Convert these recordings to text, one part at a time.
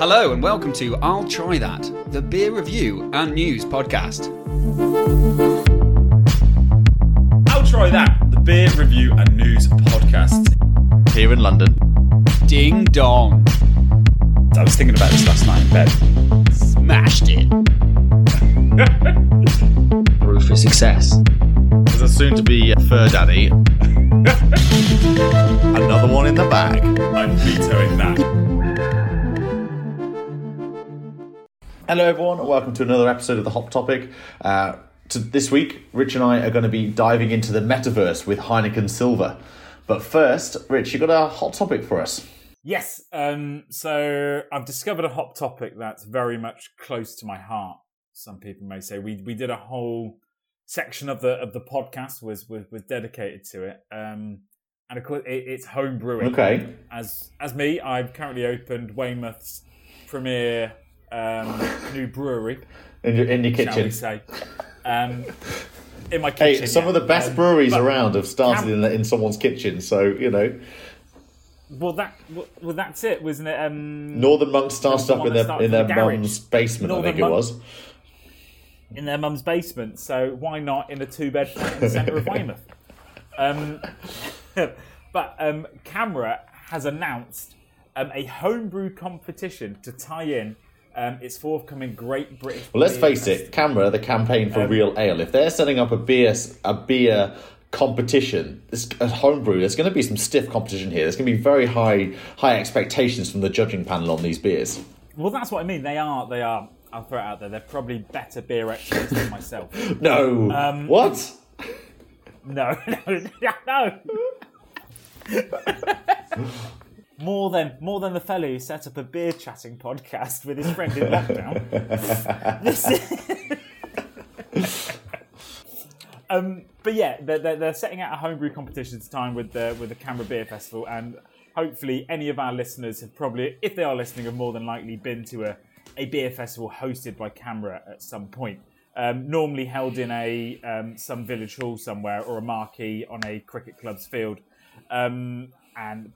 Hello and welcome to I'll Try That, the beer review and news podcast. I'll try that. The beer review and news podcast. here in London. Ding dong. I was thinking about this last night in bed. Smashed it. Proof for success. As a soon to be uh, fur daddy. Another one in the bag. I'm vetoing that. Hello, everyone, and welcome to another episode of The Hot Topic. Uh, to, this week, Rich and I are going to be diving into the metaverse with Heineken Silver. But first, Rich, you got a hot topic for us. Yes. Um, so I've discovered a hot topic that's very much close to my heart. Some people may say we we did a whole section of the of the podcast was was, was dedicated to it. Um, and of course, it, it's home brewing. Okay. As as me, I've currently opened Weymouth's premier um, new brewery. In your, in your kitchen. say? Um, in my kitchen. Hey, some yeah. of the best Um, breweries but- around have started in, in someone's kitchen, so, you know. Well, that well, that's it, wasn't it? Um, Northern Monk started up in their, in their the mum's basement, I Northern think it was. in their mum's basement. So why not in a flat in the centre of Weymouth? Um, but um, CAMRA has announced um, a homebrew competition to tie in um, its forthcoming Great British. Well, let's face Festival. it, CAMRA, the campaign for Um, real ale. If they're setting up a beer a beer competition, it's a homebrew, there's going to be some stiff competition here. There's going to be very high high expectations from the judging panel on these beers. Well, that's what I mean. They are. They are. I'll throw it out there. They're probably better beer experts than myself. No, Um, what? No, no, no. more than more than the fellow who set up a beer chatting podcast with his friend in lockdown. This- um, but yeah, they're, they're, they're setting out a homebrew competition this time with the with the CAMRA Beer Festival, and hopefully, any of our listeners have probably, if they are listening, have more than likely been to a, a beer festival hosted by CAMRA at some point. Um, normally held in a um, some village hall somewhere or a marquee on a cricket club's field, um, and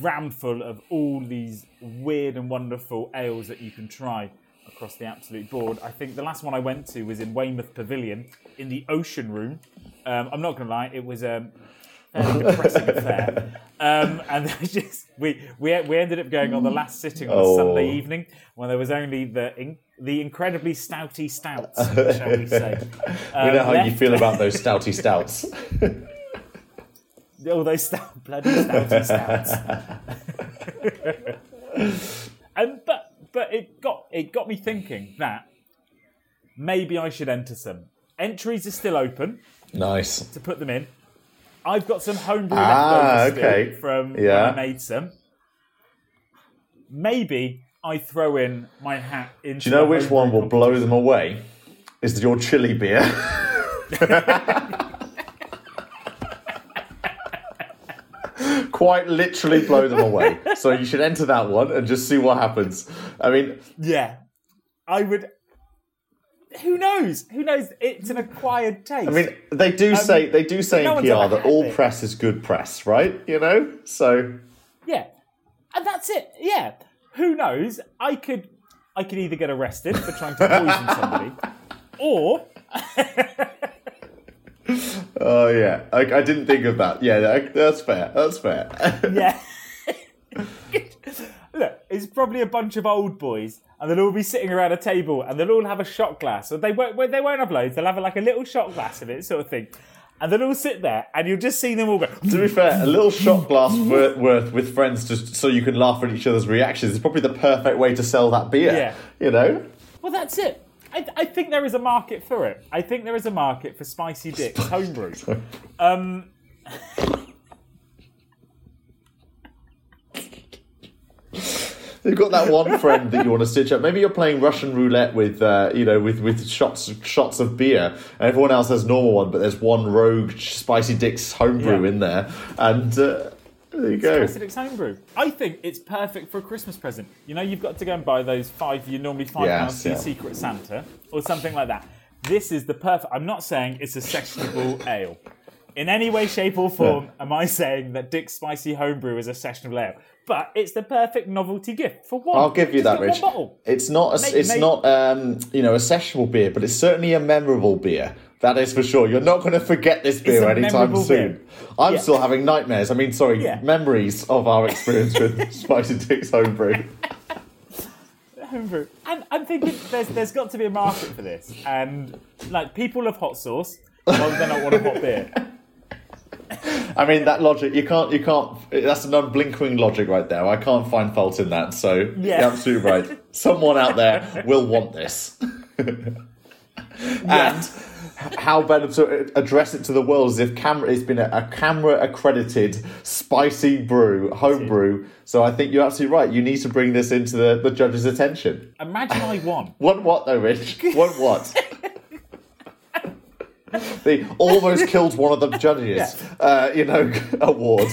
rammed full of all these weird and wonderful ales that you can try across the absolute board. I think the last one I went to was in Weymouth Pavilion in the Ocean Room. Um, I'm not going to lie, it was a fairly depressing affair. Um, and just we, we we ended up going on the last sitting on a Oh. Sunday evening when there was only the in, the incredibly stouty stouts, shall we say? we Um, know how you feel about those stouty stouts. All those stout, bloody stouty stouts. and but but it got it got me thinking that maybe I should enter some. Entries are still open nice. to put them in. I've got some homebrew Ah, leftovers okay. from when Yeah. I made some. Maybe I throw in my hat into. Do you know which one will blow them away? Is your chili beer. Quite literally blow them away. So you should enter that one and just see what happens. I mean, Yeah, I would. Who knows? Who knows? It's an acquired taste. I mean, they do um, say they do say no in PR that all it. press is good press, right? You know, so Yeah, and that's it. Yeah, who knows? I could, I could either get arrested for trying to poison somebody, or oh yeah, I, I didn't think of that. Yeah, that- that's fair. That's fair. yeah. Look, it's probably a bunch of old boys, and they'll all be sitting around a table, and they'll all have a shot glass. Or they won't. They won't have loads. They'll have like a little shot glass of it, sort of thing. And they'll all sit there, and you'll just see them all go. to be fair, a little shot glass worth, worth with friends just so you can laugh at each other's reactions is probably the perfect way to sell that beer. Yeah. You know. Well, that's it. I, I think there is a market for it. I think there is a market for spicy dicks homebrew. Um, You've got that one friend that you want to stitch up. Maybe you're playing Russian roulette with, uh, you know, with, with shots shots of beer, and everyone else has normal one, but there's one rogue spicy dicks homebrew Yeah. in there, and uh, there you go. Spicy dicks homebrew. I think it's perfect for a Christmas present. You know, you've got to go and buy those five. You normally five Yes, pounds yeah. Secret Santa or something like that. This is the perfect. I'm not saying it's a sessionable ale. in any way, shape, or form am I saying that Dick's Spicy Homebrew is a sessionable ale. But it's the perfect novelty gift for one. I'll give you Just that, Rich. It's not a, it's not um, you know a sessionable beer, but it's certainly a memorable beer. That is for sure. You're not going to forget this beer anytime soon. beer. I'm Yeah. still having nightmares. I mean, sorry, Yeah. memories of our experience with Spicy Dick's homebrew. Homebrew. And I'm thinking there's there's got to be a market for this. And like people love hot sauce. They not want a hot beer? I mean, that logic you can't you can't. That's an unblinking logic right there. I can't find fault in that. So Yeah. you're absolutely right. Someone out there will want this. and how better to address it to the world as if CAMRA it's been a, a CAMRA accredited spicy brew home brew. So i think you're absolutely right. You need to bring this into the, the judge's attention. Imagine I won. won what though rich? What what? They almost killed one of the judges uh, you know award.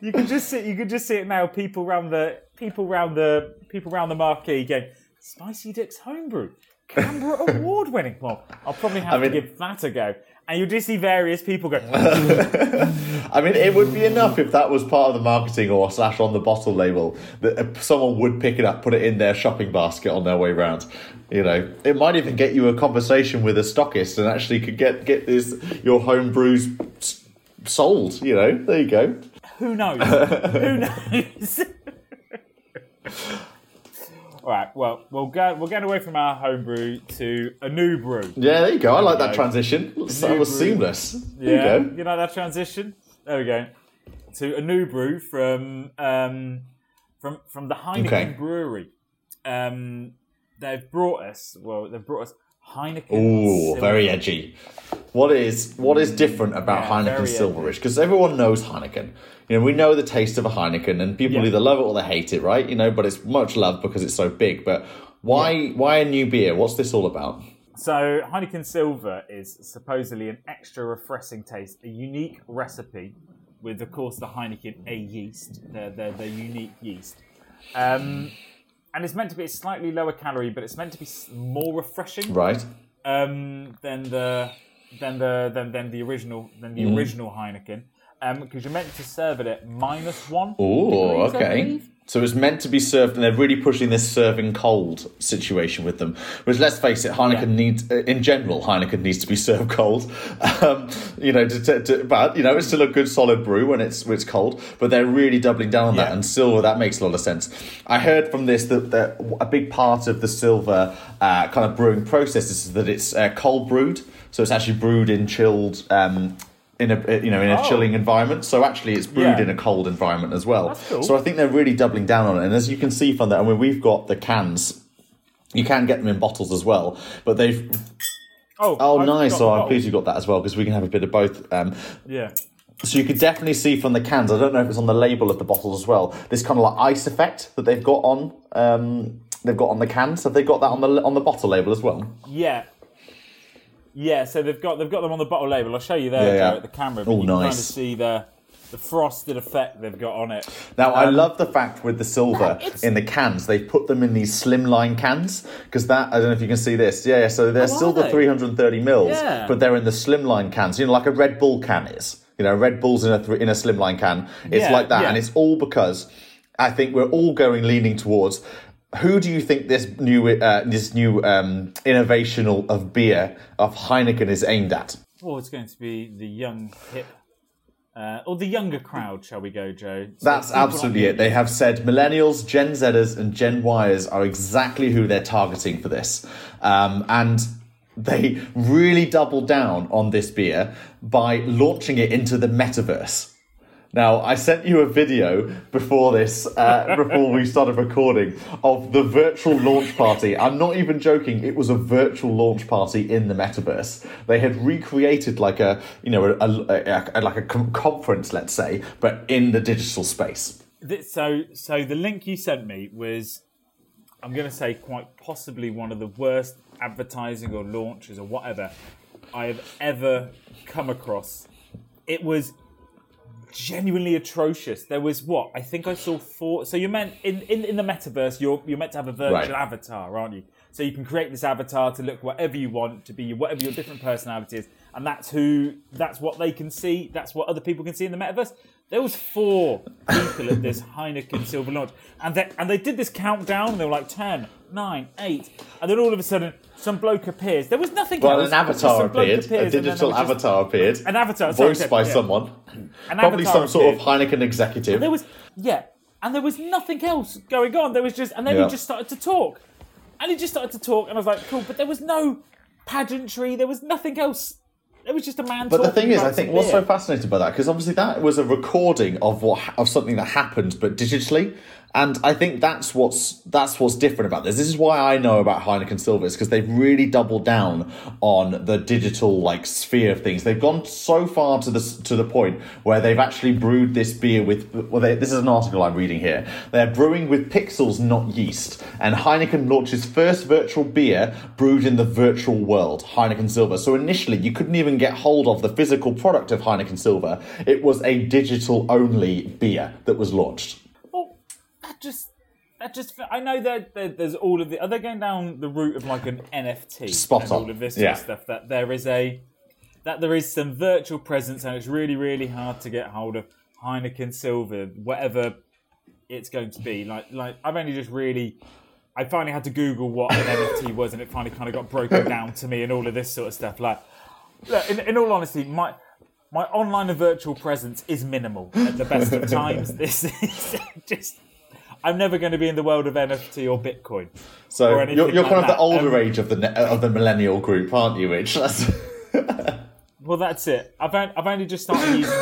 You could just see you could just see it now. People round the people round the people round the marquee going, Spicy Dick's homebrew. CAMRA award winning. Well, I'll probably have mean- to give that a go. And you'll just see various people go, I mean, it would be enough if that was part of the marketing or slash on the bottle label that someone would pick it up, put it in their shopping basket on their way round. You know, it might even get you a conversation with a stockist and actually could get get this your home brews sold. You know, there you go. Who knows? Who knows? All right. Well, we'll go. We're going away from our homebrew to a new brew. Yeah, there you go. I like that transition. That was brew. seamless. There Yeah, you know that transition. There we go. To a new brew from um, from from the Heineken Okay. Brewery. Um, they've brought us. Well, they've brought us Heineken. Ooh, Silver. very edgy. What is what is different about Yeah, Heineken very Silver edgy. Rich? Because everyone knows Heineken. You know, we know the taste of a Heineken, and people Yeah. either love it or they hate it, right? You know, but it's much loved because it's so big. But why why a new beer? What's this all about? So Heineken Silver is supposedly an extra refreshing taste, a unique recipe with, of course, the Heineken A yeast, their their, their unique yeast. Um, and it's meant to be a slightly lower calorie, but it's meant to be more refreshing. Right. um, than the than the than, than the original than the original Heineken. Because you're meant to serve it at minus one. Oh, okay. So it's meant to be served, and they're really pushing this serving cold situation with them. Which, let's face it, Heineken Yeah. needs, uh, in general, Heineken needs to be served cold. Um, you know, to, to, to, but you know, it's still a good solid brew when it's when it's cold. But they're really doubling down on that, and silver that makes a lot of sense. I heard from this that, that a big part of the silver uh, kind of brewing process is that it's uh, cold brewed, so it's actually brewed in chilled. Um, in a you know in a Oh. chilling environment, so actually it's brewed Yeah. in a cold environment as well. Cool. So I think they're really doubling down on it. And as you can see from that, I mean, we've got the cans. You can get them in bottles as well, but they've. Oh, Oh, I've nice! So I'm pleased you got that as well because we can have a bit of both. Um, Yeah. so you could definitely see from the cans. I don't know if it's on the label of the bottles as well. This kind of like ice effect that they've got on. Um, they've got on the cans. Have they got that on the on the bottle label as well? Yeah. Yeah, so they've got they've got them on the bottle label. I'll show you there Yeah, yeah. At the camera, but Oh, you can kind of nice. see the the frosted effect they've got on it. Now I Um, love the fact with the silver in the cans they put them in these slimline cans because that I don't know if you can see this. Yeah, so they're Oh, still the they? 330 mils, Yeah. but they're in the slimline cans. You know, like a Red Bull can is. You know, Red Bull's in a th- in a slimline can. It's Yeah, like that, yeah. and it's all because I think we're all going leaning towards. Who do you think this new uh, this new um, innovational of beer of Heineken is aimed at? Oh, it's going to be the young hip. Uh, or the younger crowd, shall we go, Joe? So That's absolutely it. They have said millennials, Gen Zers, and Gen Yers are exactly who they're targeting for this. Um, and they really doubled down on this beer by launching it into the metaverse. Now, I sent you a video before this, uh, before we started recording, of the virtual launch party. I'm not even joking. It was a virtual launch party in the metaverse. They had recreated like a, you know, a, a, a- like a conference, let's say, but in the digital space. So, so the link you sent me was, I'm going to say, quite possibly one of the worst advertising or launches or whatever I have ever come across. It was genuinely atrocious. There was what I think I saw four. So you meant in, in, in the metaverse, you're you're meant to have a virtual Right. avatar, aren't you? So you can create this avatar to look whatever you want to be, whatever your different personality is, and that's who, that's what they can see. That's what other people can see in the metaverse. There was four people at this Heineken Silver launch, and they and they did this countdown. And they were like 10, 9, 8, and then all of a sudden, some bloke appears. There was nothing. Well, else. an avatar appeared. A appears, and digital just- avatar appeared. An avatar, voiced by someone. An Probably some sort of. Heineken executive. There was yeah, and there was nothing else going on. There was just, and then Yeah. he just started to talk, and he just started to talk, and I was like, cool, but there was no pageantry. There was nothing else. It was just a man. But the thing is, I think what's so fascinating about that because obviously that was a recording of what of something that happened, but digitally. And I think that's what's that's what's different about this. This is why I know about Heineken Silvers because they've really doubled down on the digital like sphere of things. They've gone so far to the to the point where they've actually brewed this beer with. Well, they, this is an article I'm reading here. They're brewing with pixels, not yeast. And Heineken launches first virtual beer brewed in the virtual world, Heineken Silver. So initially, you couldn't even get hold of the physical product of Heineken Silver. It was a digital only beer that was launched. That just. That just, I know that there's all of the. Are they going down the route of like an NFT Spot and on. all of this Yeah. sort of stuff? That there is a, that there is some virtual presence, and it's really, really hard to get hold of Heineken Silver, whatever it's going to be. Like, like I've only just really, I finally had to Google what an NFT was, and it finally kind of got broken down to me, and all of this sort of stuff. Like, look, in, in all honesty, my my online and virtual presence is minimal at the best of times. This is just. I'm never going to be in the world of NFT or Bitcoin. So Or you're, you're like kind of the older Um, age of the of the millennial group, aren't you? Rich? That's, Well, that's it. I've, I've only just started using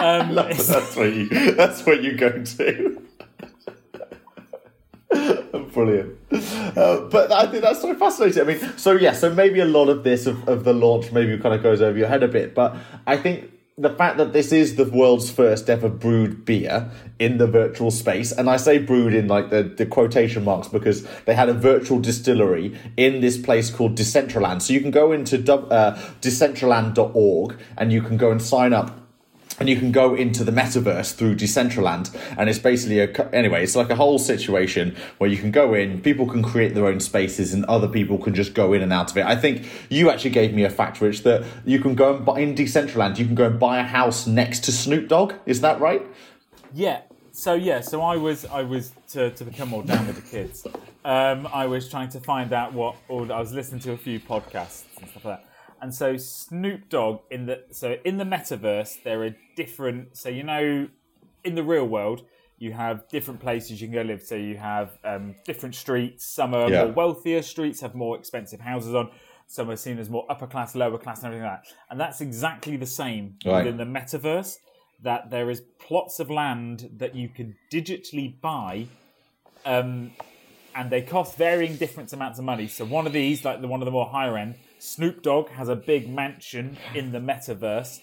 um, that's where you that's where you go to. Brilliant. Uh, but I think that's so fascinating. I mean, so yeah, so maybe a lot of this of, of the launch maybe kind of goes over your head a bit, but I think the fact that this is the world's first ever brewed beer in the virtual space, and I say brewed in like the, the quotation marks because they had a virtual distillery in this place called Decentraland. So you can go into uh, decentraland.org and you can go and sign up and you can go into the metaverse through Decentraland, and it's basically a anyway. It's like a whole situation where you can go in, people can create their own spaces, and other people can just go in and out of it. I think you actually gave me a fact, Rich, that you can go and buy in Decentraland. You can go and buy a house next to Snoop Dogg. Is that right? Yeah. So yeah. So I was I was to, to become more down with the kids. Um, I was trying to find out what. Or I was listening to a few podcasts and stuff like that. And so Snoop Dogg in the so in the metaverse there are different. So you know, in the real world you have different places you can go live. So you have um, different streets. Some are Yeah. more wealthier streets, have more expensive houses on. Some are seen as more upper class, lower class, and everything like that. And that's exactly the same Right. within the metaverse. That there is plots of land that you can digitally buy, um, and they cost varying different amounts of money. So one of these, like the one of the more higher end, Snoop Dogg has a big mansion in the metaverse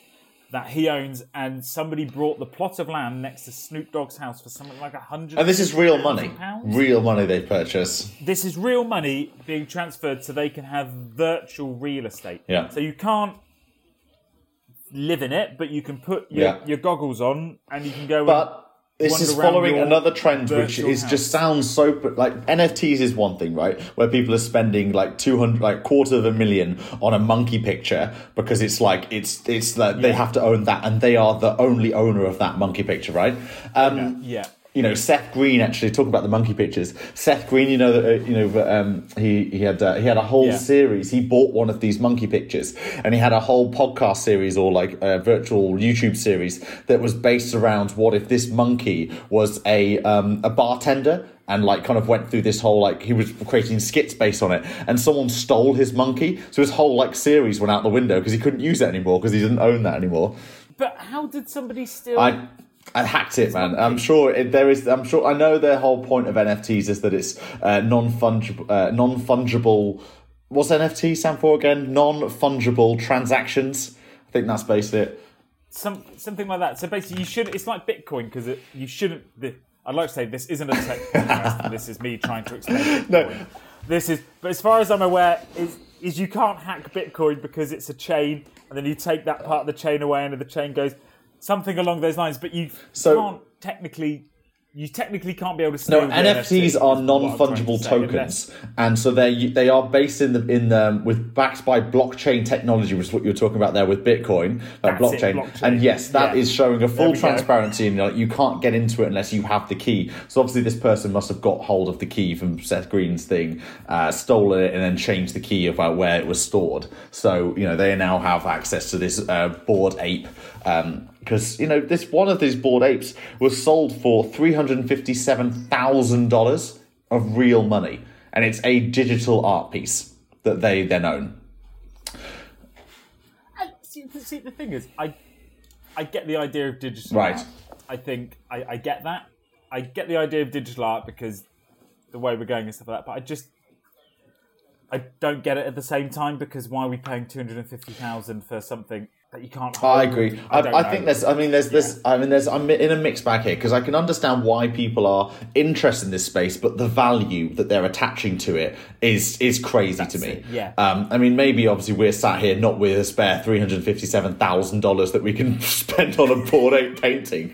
that he owns, and somebody brought the plot of land next to Snoop Dogg's house for something like a hundred. And this is real money. Pounds? Real money they purchase. this is real money being transferred so they can have virtual real estate. Yeah. So you can't live in it, but you can put your, Yeah. your goggles on and you can go. and But this is following another trend, which is house. just sounds so like NFTs is one thing, right? Where people are spending like two hundred, like quarter of a million on a monkey picture because it's like it's it's like they have to own that, and they are the only owner of that monkey picture, right? Um, yeah. You know, Seth Green actually talking about the monkey pictures. Seth Green, you know that uh, you know um, he he had uh, he had a whole Yeah. series. He bought one of these monkey pictures, and he had a whole podcast series or like a virtual YouTube series that was based around what if this monkey was a um, a bartender. And like kind of went through this whole like he was creating skits based on it, and someone stole his monkey, so his whole like series went out the window because he couldn't use it anymore because he didn't own that anymore. But how did somebody steal? I I hacked it, man. I'm sure it, there is. I'm sure I know the whole point of NFTs is that it's uh, non fungible, uh, non fungible. What's NFT stand for again? Non fungible transactions. I think that's basically it. some something like that. So basically, you should. It's like Bitcoin because you shouldn't. The, I'd like to say this isn't a tech podcast. this is me trying to explain. Bitcoin. No. This is, but as far as I'm aware, is is you can't hack Bitcoin because it's a chain, and then you take that part of the chain away, and the chain goes. Something along those lines. But you So- can't technically, you technically can't be able to. No, steal NFTs NFT, are I'm trying to tokens, and so they they are based in the in the, with backed by blockchain technology, which is what you were talking about there with Bitcoin, That's it, blockchain. blockchain. And yes, that is Yeah. showing a full we go. transparency, and like, you can't get into it unless you have the key. So obviously, this person must have got hold of the key from Seth Green's thing, uh, stolen it, and then changed the key about where it was stored. So you know they now have access to this uh, Bored Ape. Um, because you know this one of these Bored Apes was sold for three hundred and fifty-seven thousand dollars of real money, and it's a digital art piece that they then own. I- See, see, the thing is, I, I get the idea of digital Right. art. I think I, I get that. I get the idea of digital art because the way we're going and stuff like that. But I just, I don't get it at the same time because why are we paying two hundred and fifty thousand for something that you can't? I agree. I, I, know. think there's. I mean, there's this. I mean, there's. I'm in a mixed bag here because I can understand why people are interested in this space, but the value that they're attaching to it is is crazy to me. it, yeah. Um. I mean, maybe obviously we're sat here not with a spare three hundred fifty-seven thousand dollars that we can spend on a Bored Ape painting,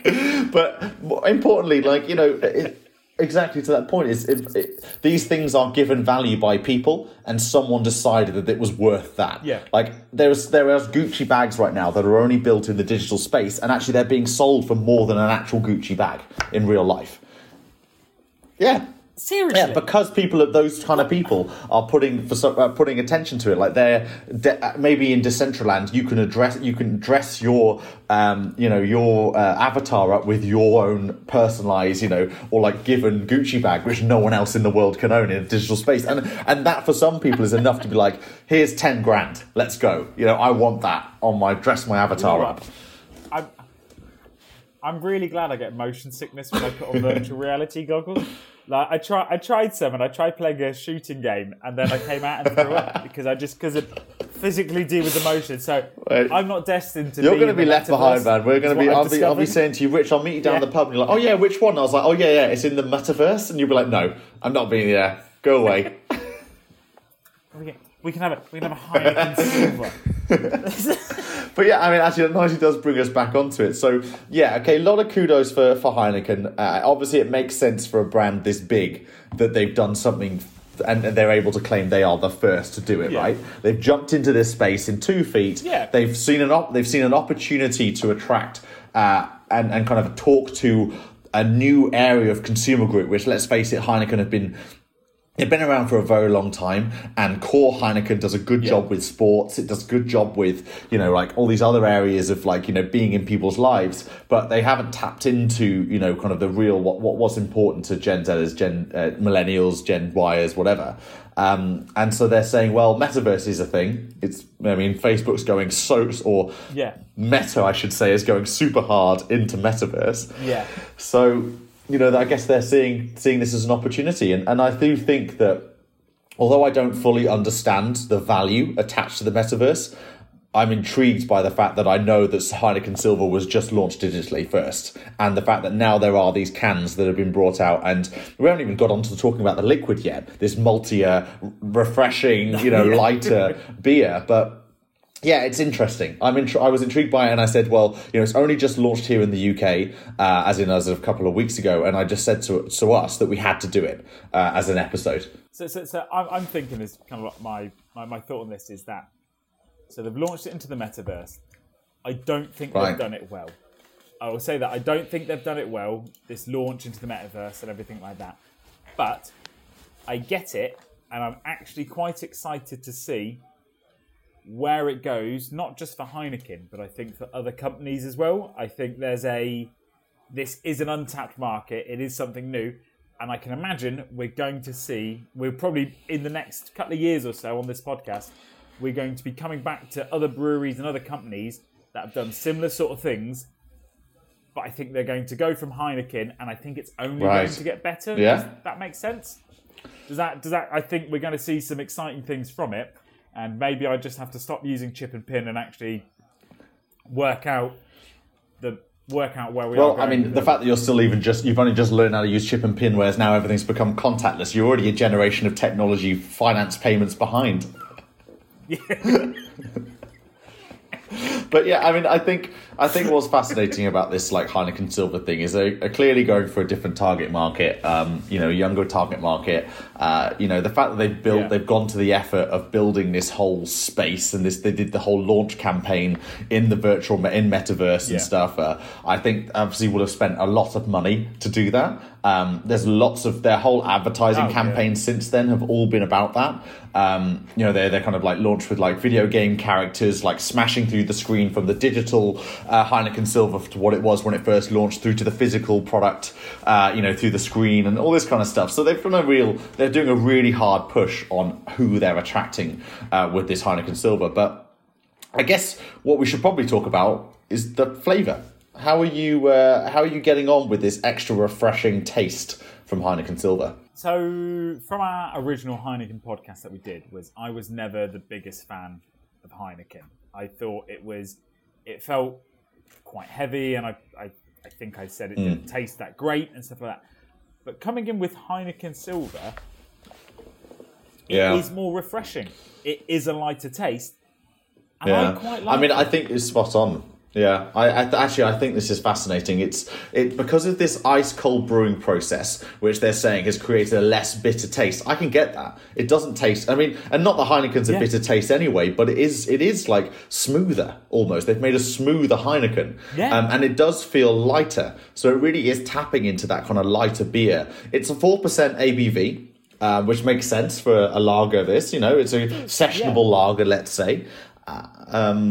but more importantly, like you know. It, Exactly to that point is it, it, these things are given value by people, and someone decided that it was worth that. Yeah. Like there's there are Gucci bags right now that are only built in the digital space, and actually they're being sold for more than an actual Gucci bag in real life. Yeah. Seriously. Yeah, because people, of those kind of people, are putting for so- uh, putting attention to it. Like they're de- uh, maybe in Decentraland, you can address, you can dress your, um, you know, your uh, avatar up with your own personalized, you know, or like given Gucci bag, which no one else in the world can own in a digital space, and and that for some people is enough to be like, here's ten grand, let's go. You know, I want that on my dress my avatar know up. I'm, really glad I get motion sickness when I put on virtual reality goggles. Like I try, I tried some, and I tried playing a shooting game, and then I came out and threw up because I just because physically deal with the motion. So Wait. I'm not destined to. You're going to be left behind, man. We're going to be. I'll be. I'll be saying to you, Rich. I'll meet you down Yeah. the pub. And you're like, oh yeah, which one? I was like, oh yeah, yeah, it's in the metaverse, and you'll be like, no, I'm not being there. Go away. We can, we can have it. we can have a Heineken silver. But yeah, I mean, actually, it nicely does bring us back onto it. So yeah, okay, a lot of kudos for for Heineken. Uh, obviously, it makes sense for a brand this big that they've done something. And and they're able to claim they are the first to do it, Yeah. right? They've jumped into this space in two feet. Yeah. They've seen an op- they've seen an opportunity to attract uh, and and kind of talk to a new area of consumer group. Which, let's face it, Heineken have been They've been around for a very long time, and core Heineken does a good job with sports. It does a good job with, you know, like all these other areas of like, you know, being in people's lives. But they haven't tapped into, you know, kind of the real what what was important to Gen Zers, Gen uh, Millennials, Gen Yers, whatever. Um, and so they're saying, well, metaverse is a thing. It's, I mean, Facebook's going so, or Yeah. Meta, I should say, is going super hard into metaverse. Yeah. So, you know, I guess they're seeing seeing this as an opportunity, and and I do think that although I don't fully understand the value attached to the metaverse, I'm intrigued by the fact that I know that Heineken Silver was just launched digitally first, and the fact that now there are these cans that have been brought out, and we haven't even got onto talking about the liquid yet. This maltier, refreshing, you know, lighter beer, but yeah, it's interesting. I'm intri- I was intrigued by it, and I said, "Well, you know, it's only just launched here in the UK, uh, as in as of a couple of weeks ago." And I just said to to us that we had to do it uh, as an episode. So, so, so I'm, I'm thinking is kind of my, my my thought on this is that so they've launched it into the metaverse. I don't think Right. they've done it well. I will say that I don't think they've done it well. This launch into the metaverse and everything like that. But I get it, and I'm actually quite excited to see where it goes. Not just for Heineken, but I think for other companies as well. I think there's a this is an untapped market. It is something new. And I can imagine we're going to see, we're probably in the next couple of years or so on this podcast, we're going to be coming back to other breweries and other companies that have done similar sort of things. But I think they're going to go from Heineken, and I think it's only Right. going to get better. Yeah. Does that makes sense? Does that, does that, I think we're going to see some exciting things from it. And maybe I just have to stop using chip and pin and actually work out the work out where we are. Well, I mean, the fact that you're still even just you've only just learned how to use chip and pin, whereas now everything's become contactless. You're already a generation of technology finance payments behind. but yeah, I mean, I think I think what's fascinating about this like Heineken Silver thing is they are clearly going for a different target market. Um, you know, younger target market. Uh, you know, the fact that they've built, Yeah. they've gone to the effort of building this whole space and this, they did the whole launch campaign in the virtual in metaverse and Yeah. stuff. Uh, I think obviously would have spent a lot of money to do that. Um, there's lots of their whole advertising Oh, yeah. campaigns since then have all been about that. Um, you know, they're they're kind of like launched with like video game characters, like smashing through the screen from the digital uh, Heineken Silver to what it was when it first launched, through to the physical product, uh, you know, through the screen and all this kind of stuff. So they've done a real, they're doing a really hard push on who they're attracting uh, with this Heineken Silver. But I guess what we should probably talk about is the flavour. How are you? Uh, how are you getting on with this extra refreshing taste from Heineken Silver? So, from our original Heineken podcast that we did, was I was never the biggest fan of Heineken. I thought it was, it felt quite heavy, and I, I, I think I said it hmm. didn't taste that great and stuff like that. But coming in with Heineken Silver, Yeah. it is more refreshing. It is a lighter taste, and I quite like. I mean, it. I think it's spot on. Yeah, I, I actually I think this is fascinating. It's it because of this ice cold brewing process, which they're saying has created a less bitter taste. I can get that. It doesn't taste. I mean, and not the Heineken's a bitter taste anyway, but it is it is like smoother almost. They've made a smoother Heineken, Yeah. um, and it does feel lighter. So it really is tapping into that kind of lighter beer. It's a four percent ABV. Uh, which makes sense for a lager. This, you know, it's a sessionable lager, let's say.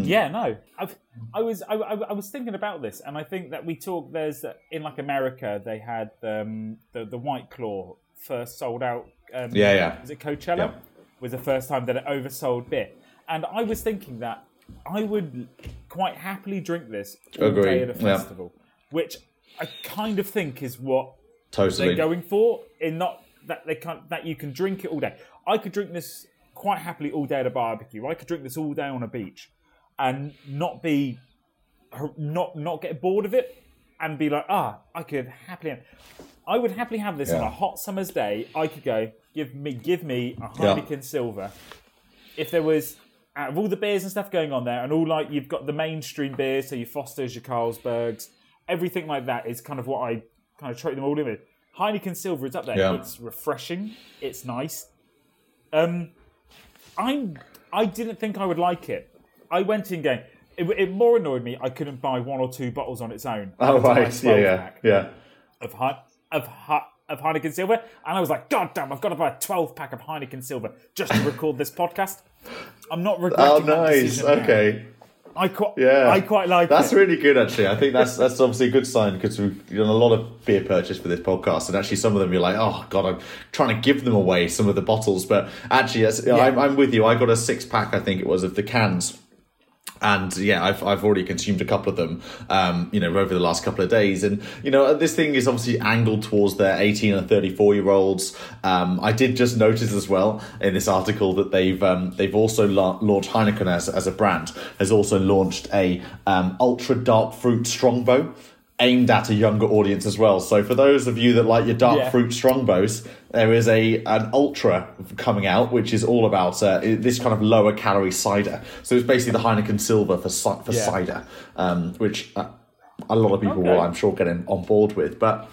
Yeah, no. I've, I was I, I, was thinking about this, and I think that we talk. There's in like America, they had um, the the White Claw first sold out. Um, Yeah, yeah. Was it Coachella? Yeah. Was the first time that it oversold beer, and I was thinking that I would quite happily drink this all day at a yeah. festival, which I kind of think is what Totally. they're going for in not that they can't that you can drink it all day. I could drink this quite happily all day at a barbecue. I could drink this all day on a beach and not be not not get bored of it and be like, ah, I could happily I would happily have this on a hot summer's day. I could go, give me give me a Yeah. Heineken Silver. If there was out of all the beers and stuff going on there, and all like you've got the mainstream beers, so your Fosters, your Carlsbergs, everything like that is kind of what I kind of treat them all in with. Heineken Silver is up there. Yeah. It's refreshing. It's nice. Um, I'm. I didn't think I would like it. I went in going. It, it more annoyed me. I couldn't buy one or two bottles on its own. Oh right, yeah, yeah, yeah. Of Hein- of Hi- of Heineken Silver, and I was like, God damn! I've got to buy a twelve pack of Heineken Silver just to record this podcast. I'm not regretting. Oh, nice. now. I quite. yeah. I quite like That's it. really good, actually. I think that's that's obviously a good sign because we've done a lot of beer purchase for this podcast, and actually some of them you're like, oh god, I'm trying to give them away some of the bottles, but actually, yes, I'm, I'm with you. I got a six pack, I think it was, of the cans. And yeah, I've I've already consumed a couple of them, um, you know, over the last couple of days, and you know, this thing is obviously angled towards their eighteen and thirty four year olds. Um, I did just notice as well in this article that they've um, they've also la- launched Heineken as as a brand has also launched a um, ultra dark fruit strongbow aimed at a younger audience as well. So for those of you that like your dark Yeah. fruit strongbows, there is a an ultra coming out, which is all about uh, this kind of lower calorie cider. So it's basically the Heineken Silver for for Yeah. cider, um, which uh, a lot of people Okay. will, I'm sure, get in, on board with. But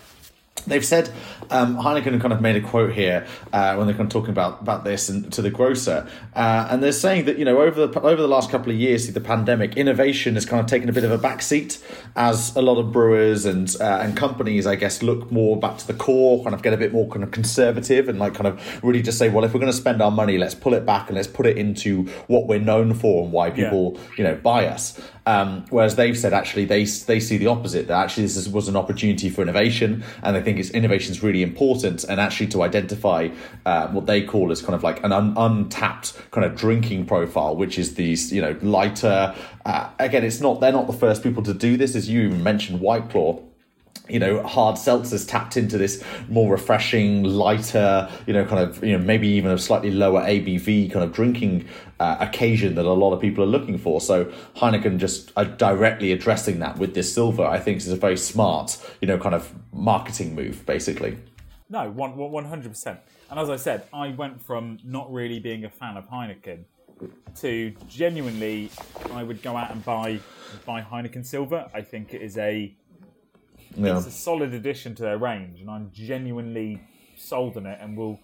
they've said um, Heineken kind of made a quote here uh, when they're kind of talking about about this and to the grocer, uh, and they're saying that you know over the over the last couple of years, through the pandemic, innovation has kind of taken a bit of a backseat as a lot of brewers and uh, and companies, I guess, look more back to the core, kind of get a bit more kind of conservative and like kind of really just say, well, if we're going to spend our money, let's pull it back and let's put it into what we're known for and why people you know buy us. Um, whereas they've said actually they they see the opposite that actually this is, was an opportunity for innovation and they think it's innovation is really important and actually to identify uh, what they call as kind of like an un- untapped kind of drinking profile, which is these you know lighter. Uh, again, it's not they're not the first people to do this, as you mentioned, White Claw you know, hard seltzers tapped into this more refreshing, lighter, you know, kind of, you know, maybe even a slightly lower ABV kind of drinking uh, occasion that a lot of people are looking for. So Heineken just uh, directly addressing that with this silver, I think is a very smart, you know, kind of marketing move, basically. No, one one hundred percent. And as I said, I went from not really being a fan of Heineken to genuinely, I would go out and buy buy Heineken Silver. I think it is a Yeah. it's a solid addition to their range, and I'm genuinely sold on it. And will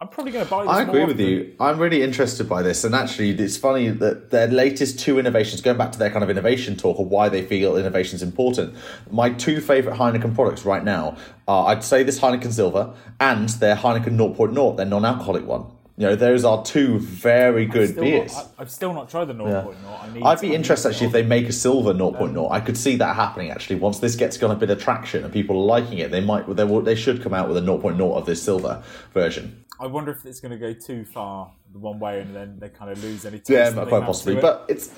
I'm probably going to buy. This I agree with you. I'm really interested by this, and actually, it's funny that their latest two innovations, going back to their kind of innovation talk or why they feel innovation is important. My two favorite Heineken products right now are, I'd say, this Heineken Silver and their Heineken 0.0, their non-alcoholic one. You know, those are two very good beers. Not, I, I've still not tried the 0.0. I need. I'd be I interested actually if they make a silver 0.0. I could see that happening actually. Once this gets got a bit of traction and people are liking it, they might they, will, they should come out with a 0.0 of this silver version. I wonder if it's going to go too far the one way, and then they kind of lose any. Taste Yeah, quite possibly. it. But it's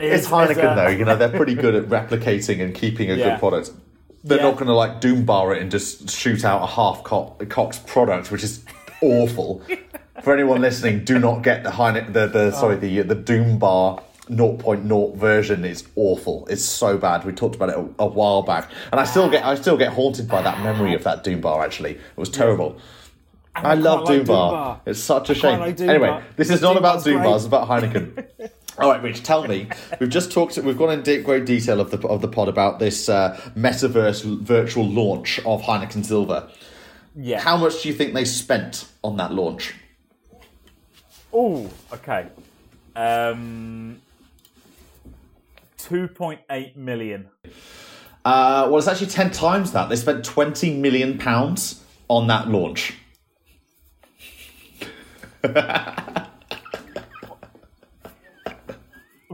it's It's- Heineken it's, uh, though. You know they're pretty good at replicating and keeping a Yeah. good product. They're Yeah. not going to like doom bar it and just shoot out a half cock, cock's product, which is awful. For anyone listening, do not get the Heineken. The, the sorry the the doom bar. 0.0 version is awful. It's so bad. We talked about it a, a while back, and I still get I still get haunted by that memory of that Doom Bar. Actually, it was terrible. I, love quite like Doom Bar. Doom Bar. It's such a shame. like anyway, Bar. this is Doom not about Bar's Doom great. Bar. It's about Heineken. All right, Rich, tell me. We've just talked. We've gone in great detail of the of the pod about this uh, metaverse virtual launch of Heineken Silver. Yeah. How much do you think they spent on that launch? Oh, okay. Um, two point eight million. Uh, well, it's actually ten times that. They spent twenty million pounds on that launch.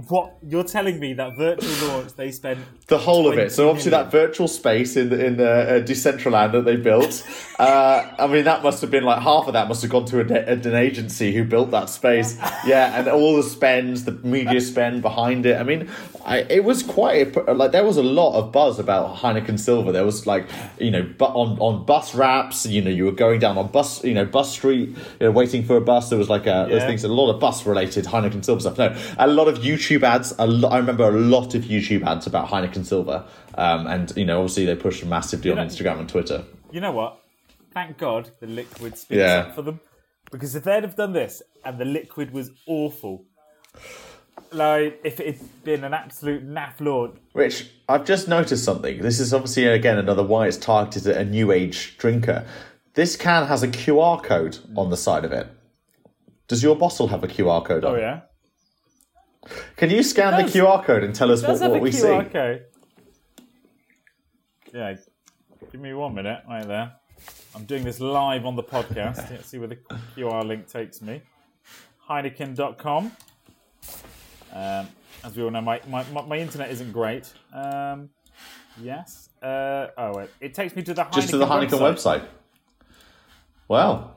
What you're telling me that virtual launch they spent The whole of it. So obviously million. that virtual space in the, in the uh, Decentraland that they built. uh, I mean, that must have been like half of that must have gone to de- an agency who built that space. Yeah, and all the spends, the media spend behind it. I mean, I, it was quite a, like there was a lot of buzz about Heineken Silver. There was like you know, but on on bus wraps. You know, you were going down on bus, you know, bus street, you know, waiting for a bus. There was like a those Yeah. things. A lot of bus related Heineken Silver stuff. No, a lot of YouTube ads. A lo- I remember a lot of YouTube ads about Heineken Silver. Um, and you know, obviously they pushed massively on know- Instagram and Twitter. You know what? Thank God the liquid speaks Yeah. up for them. Because if they'd have done this and the liquid was awful, like if it had been an absolute naff launch, Which I've just noticed something. This is obviously again another why it's targeted at a new age drinker. This can has a QR code on the side of it. Does your bottle have a QR code on? oh yeah, Can you scan the QR code and tell us what, what we QR see? code. Yeah, give me one minute right there. I'm doing this live on the podcast. Let's see where the QR link takes me. Heineken.com. Um, as we all know, my, my, my, internet isn't great. Um, yes. Uh, oh, wait. It takes me to the Heineken Just to the Heineken website. Wow.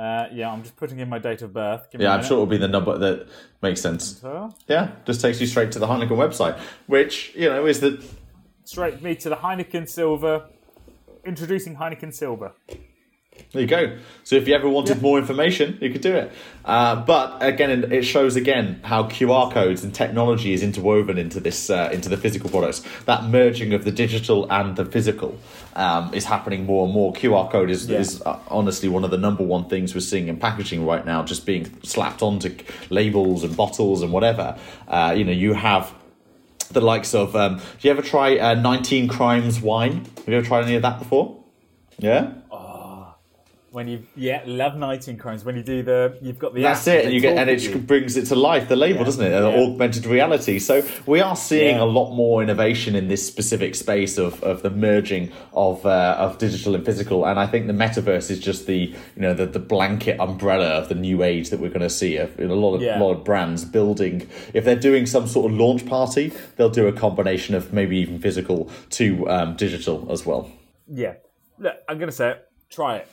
Uh, yeah, I'm just putting in my date of birth. Yeah, I'm sure it'll be the number that makes sense. So, Yeah, just takes you straight to the Heineken website, which you know is the straight me to the Heineken Silver. Introducing Heineken Silver. There you go. So if you ever wanted more information, you could do it. Uh, but again, it shows again how QR codes and technology is interwoven into this uh, into the physical products. That merging of the digital and the physical um, is happening more and more. QR code is, Yeah. is uh, honestly one of the number one things we're seeing in packaging right now, just being slapped onto labels and bottles and whatever. Uh, you know, you have the likes of. Um, do you ever try uh, 19 Crimes wine? Have you ever tried any of that before? Yeah. When you yeah love 19 Crimes when you do the you've got the That's it, and you get and it you. brings it to life. The label, Yeah, doesn't it? Yeah. Augmented reality. So we are seeing Yeah. a lot more innovation in this specific space of, of the merging of uh, of digital and physical. And I think the metaverse is just the you know the, the blanket umbrella of the new age that we're going to see. A, a lot of lot of brands building. If they're doing some sort of launch party, they'll do a combination of maybe even physical to um, digital as well. yeah. Look, I'm gonna say it. Try it.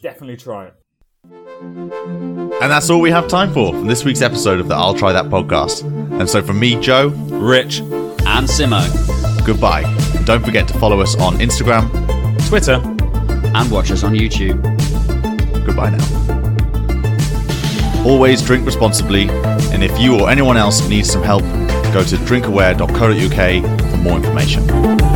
Definitely try it. And that's all we have time for from this week's episode of the I'll Try That podcast. And so from me, Joe, Rich and Simo. goodbye. And don't forget to follow us on Instagram. Twitter. And watch us on YouTube. Goodbye now. Always drink responsibly, and if you or anyone else needs some help, go to drinkaware.co.uk for more information.